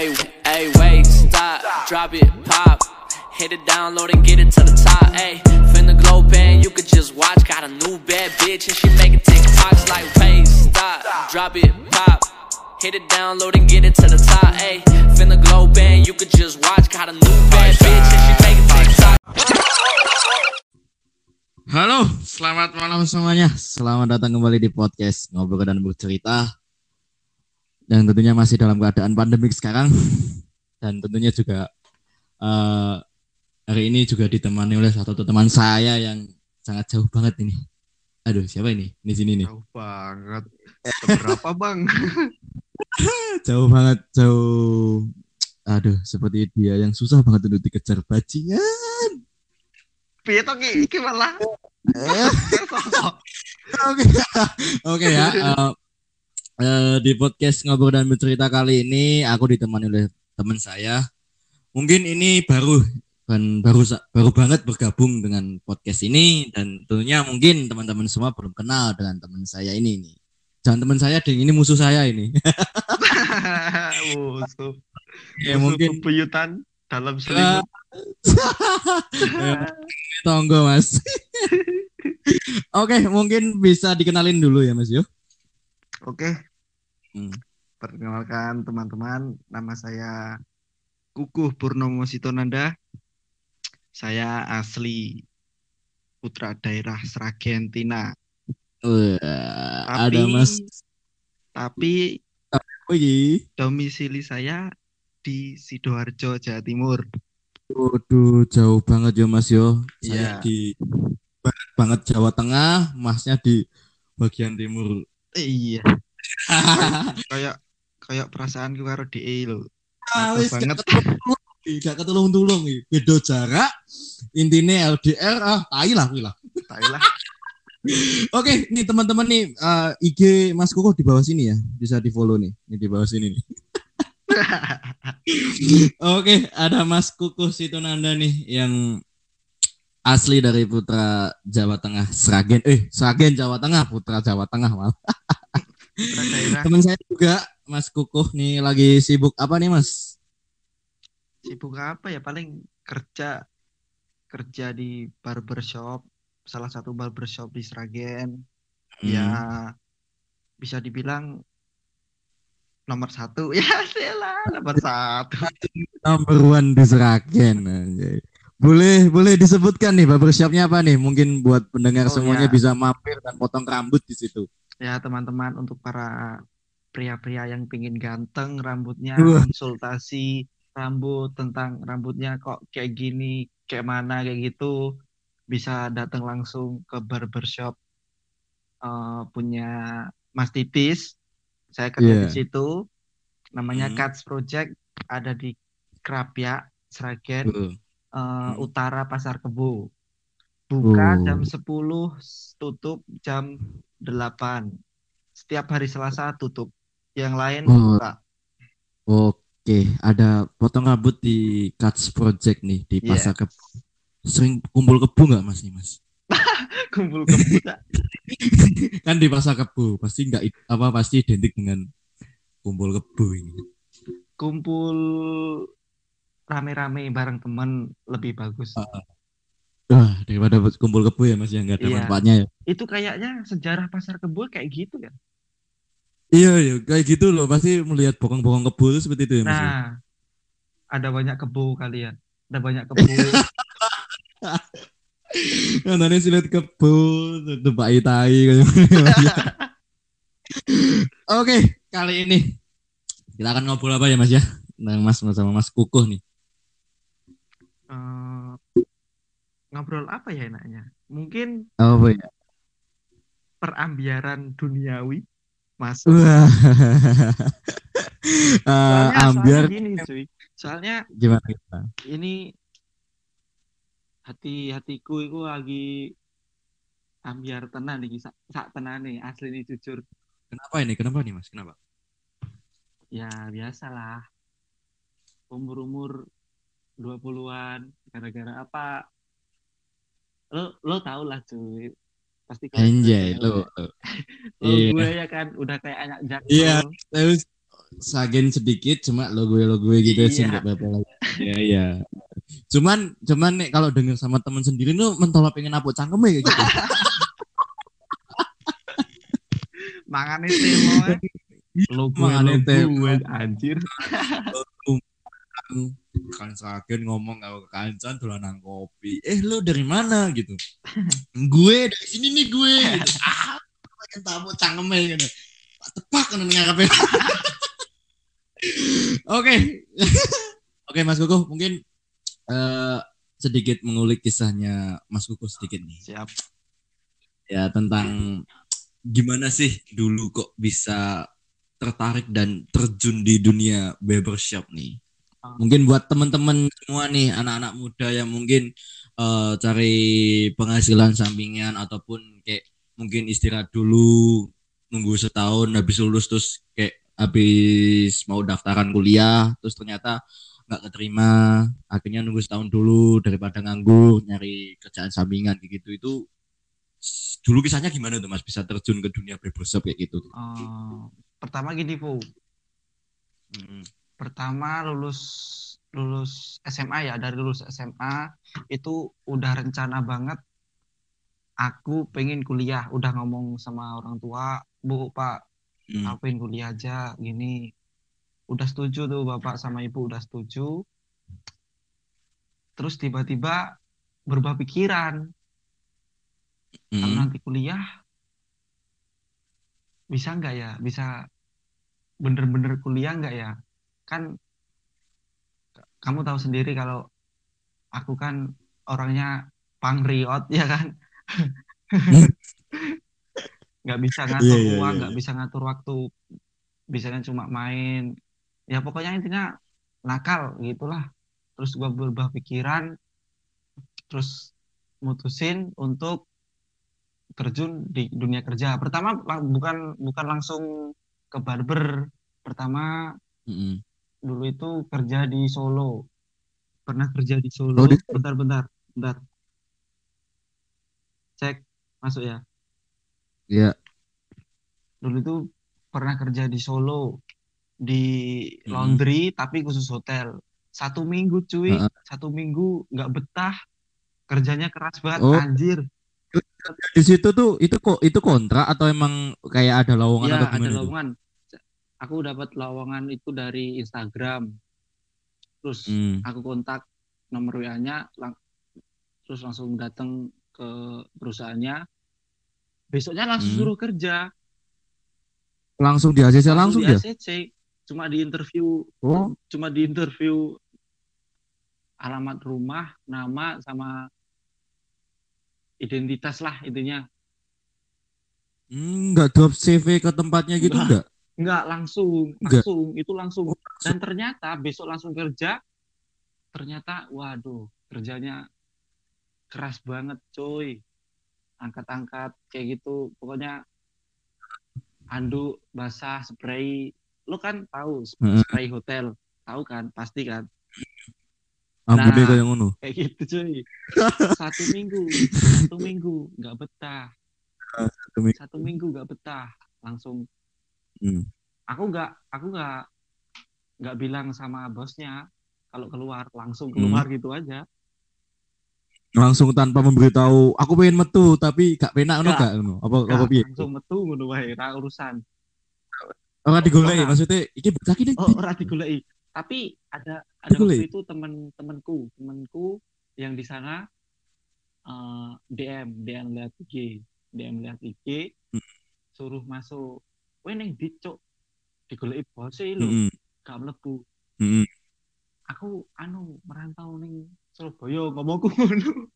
Hey, hey, wait, stop, drop it, pop. Hit it, download and get it to the top. Hey, finna glow band, you could just watch. Got a new bad bitch and she making TikToks like, wait, stop, drop it, pop. Hit it, download and get it to the top. Hey, finna glow band, you could just watch. Got a new bad bitch and she making TikToks. Halo, selamat malam semuanya. Selamat datang kembali di podcast Ngobrol dan Bercerita. Dan tentunya masih dalam keadaan pandemik sekarang. Dan tentunya juga eh, hari ini juga ditemani oleh satu teman saya yang sangat jauh banget ini. Aduh, siapa ini? Di sini nih. Jauh banget. Seberapa bang? Jauh banget, jauh. Aduh, seperti dia yang susah banget untuk dikejar bajingan. Piye to ki? Iki malah. Oke, oke ya. eh, eh, di podcast ngobrol dan bercerita kali ini aku ditemani oleh teman saya. Mungkin ini baru kan baru baru banget bergabung dengan podcast ini dan tentunya mungkin teman-teman semua belum kenal dengan teman saya ini nih. Jangan teman saya, ding. Ini musuh saya ini. Musuh. ya Musuh mungkin bebuyutan dalam Eh, selimut. tonggo mas. Oke, mungkin bisa dikenalin dulu ya mas Yo. Oke. Hmm. Perkenalkan teman-teman, nama saya Kukuh Purnomo Sitonanda. Saya asli putra daerah Sragentina. Wah, Tapi ada mas tapi Wih. domisili saya di Sidoarjo, Jawa Timur. Waduh, jauh banget ya Mas yo. Saya Iya. di banget Jawa Tengah, Masnya di bagian timur. Iya, kayak kayak perasaanku karo DE lho. Ah, Apa wis banget. gak ketulung-tulung iki. Beda jarak. Intinya LDR ah, tai lah kuwi lah. Tai lah. Oke, nih teman-teman nih eh, IG Mas Kukuh di bawah sini ya. Bisa di-follow nih. Ini di bawah sini nih. Oke, ada Mas Kukuh Sitonanda nih yang asli dari Putra Jawa Tengah, Sragen. Eh, Sragen Jawa Tengah, Putra Jawa Tengah malah. Temen saya juga Mas Kukuh nih lagi sibuk apa nih Mas? sibuk apa ya? Paling kerja kerja di barbershop, salah satu barbershop di Sragen. Ya Hmm. bisa dibilang nomor satu ya lah nomor satu. Number one di Sragen. Boleh boleh disebutkan nih barbershopnya apa nih? Mungkin buat pendengar Oh, semuanya ya. bisa mampir dan potong rambut di situ. Ya teman-teman untuk para pria-pria yang pingin ganteng rambutnya konsultasi rambut tentang rambutnya kok kayak gini kayak mana kayak gitu bisa datang langsung ke barbershop eh, punya Mas Titis saya kerja di Iya. situ namanya Hmm. Cuts Project ada di Krapia Sragen Tuh. eh, Utara Pasar Kebo buka Oh. jam 10 tutup jam 8 setiap hari Selasa tutup yang lain Oh. buka Oke, ada potong rambut di Cuts Project nih di Iya. Pasar Kebo. Sering kumpul kebo nggak Mas nih Mas? kumpul kebo kan di Pasar Kebo pasti nggak apa pasti identik dengan kumpul kebo ini. kumpul rame-rame bareng teman lebih bagus Wah, daripada kumpul kebo ya Mas yang nggak ada Iya. manfaatnya ya. itu kayaknya sejarah Pasar Kebo kayak gitu kan Iya, iya, kayak gitu loh. Pasti melihat bokong-bokong kebo itu seperti itu ya Mas. ya? nah ada banyak kebo kali ya ada banyak kebo sih lihat kebo, tempat tai Oke, kali ini kita akan ngobrol apa ya Mas ya? Nah, Mas sama Mas Kukuh nih. Eh, ngobrol apa ya enaknya mungkin Apa ya? perambiaran duniawi mas Wah. Eh, soalnya ambiar soalnya gini cuy soalnya gimana kita? ini hati hatiku itu lagi ambiar tenan nih sak, sak tenan nih asli nih jujur Kenapa ini? Kenapa nih Mas? Kenapa? ya biasalah umur umur 20-an gara-gara apa lo lo tau lah cuy pasti kalau Anjay, lo. lo. lo Iya. gue ya kan udah kayak anak jaksel Iya. Terus sagen sedikit cuma lo gue lo gue gitu sih Iya. nggak apa-apa lah. Iya iya. Cuman cuman nih kalau denger sama temen sendiri lu mentolak pengen apa cangkem ya gitu. Mangan itu lo lo gue lo gue anjir kan sagen ngomong kalau ke kancan dolanan kopi. Eh lu dari mana gitu? gue dari sini nih gue. Gitu. ah, pengen tamu cangkem gitu. Tepak kan ngarep Oke. Oke Mas Kukuh mungkin eh, sedikit mengulik kisahnya Mas Kukuh sedikit nih. siap ya tentang gimana sih dulu kok bisa tertarik dan terjun di dunia barbershop nih. Ah. Mungkin buat teman-teman semua nih anak-anak muda yang mungkin eh, cari penghasilan sampingan ataupun kayak mungkin istirahat dulu nunggu setahun habis lulus terus kayak habis mau daftaran kuliah terus ternyata nggak keterima akhirnya nunggu setahun dulu daripada nganggur nyari kerjaan sampingan kayak gitu itu dulu kisahnya gimana tuh mas bisa terjun ke dunia barbershop kayak gitu Eh, pertama gini Mm-mm. Pertama lulus lulus SMA ya dari lulus SMA itu udah rencana banget. Aku pengen kuliah udah ngomong sama orang tua bu pak Mm. aku pengen kuliah aja gini. Udah setuju tuh bapak sama ibu udah setuju. Terus tiba-tiba berubah pikiran. Kalau Mm. nanti kuliah bisa nggak ya? Bisa bener-bener kuliah nggak ya kan kamu tahu sendiri kalau aku kan orangnya pangriot ya kan? Nggak bisa ngatur Iya, iya, uang iya, nggak bisa ngatur waktu bisanya cuma main. Ya pokoknya intinya nakal gitulah. Terus gua berubah pikiran terus mutusin untuk terjun di dunia kerja. Pertama bukan bukan langsung ke barber pertama. Mm-mm. Dulu itu kerja di Solo. Pernah kerja di Solo. Oh, di- bentar bentar bentar. Cek masuk ya. Iya. dulu itu pernah kerja di Solo. Di Mm-mm. laundry tapi khusus hotel. Satu minggu cuy. Heeh. satu minggu nggak betah. Kerjanya keras banget Oh. anjir. Di situ tuh itu kok itu kontrak atau emang kayak ada lowongan ya atau ada gimana tuh lowongan aku dapat lowongan itu dari Instagram. Terus Hmm. aku kontak nomor WA-nya lang- terus langsung datang ke perusahaannya. Besoknya langsung Hmm. suruh kerja. Langsung di ACC langsung di ya ACC cuma di interview oh. cuma di interview alamat rumah nama sama identitas lah intinya. Hmm, nggak drop CV ke tempatnya gitu Nggak. Enggak Enggak langsung Nggak. langsung itu langsung. Oh, dan ternyata besok langsung kerja ternyata waduh kerjanya keras banget coy. Angkat-angkat kayak gitu. Pokoknya handuk basah spray. Lo kan tahu spray hotel. Tahu kan? Pasti kan? Nah. kayak ngono. kayak gitu cuy satu minggu satu minggu nggak betah. Satu minggu. satu minggu nggak betah langsung Hmm. aku nggak aku nggak nggak bilang sama bosnya kalau keluar langsung Hmm. keluar gitu aja langsung tanpa memberitahu aku pengen metu tapi gak penak ngono gak ngono apa Nggak, apa piye langsung metu ngono wae ra urusan ora digoleki Ora. maksudnya iki bocah iki oh ora digoleki tapi ada ada waktu itu temen-temenku temenku yang di sana eh, DM DM lihat IG DM lihat IG Hmm. suruh masuk Weh neng dicok digoleki bos e lho Heeh. gak mlebu Heeh. aku anu merantau ning Surabaya ngomongku ngono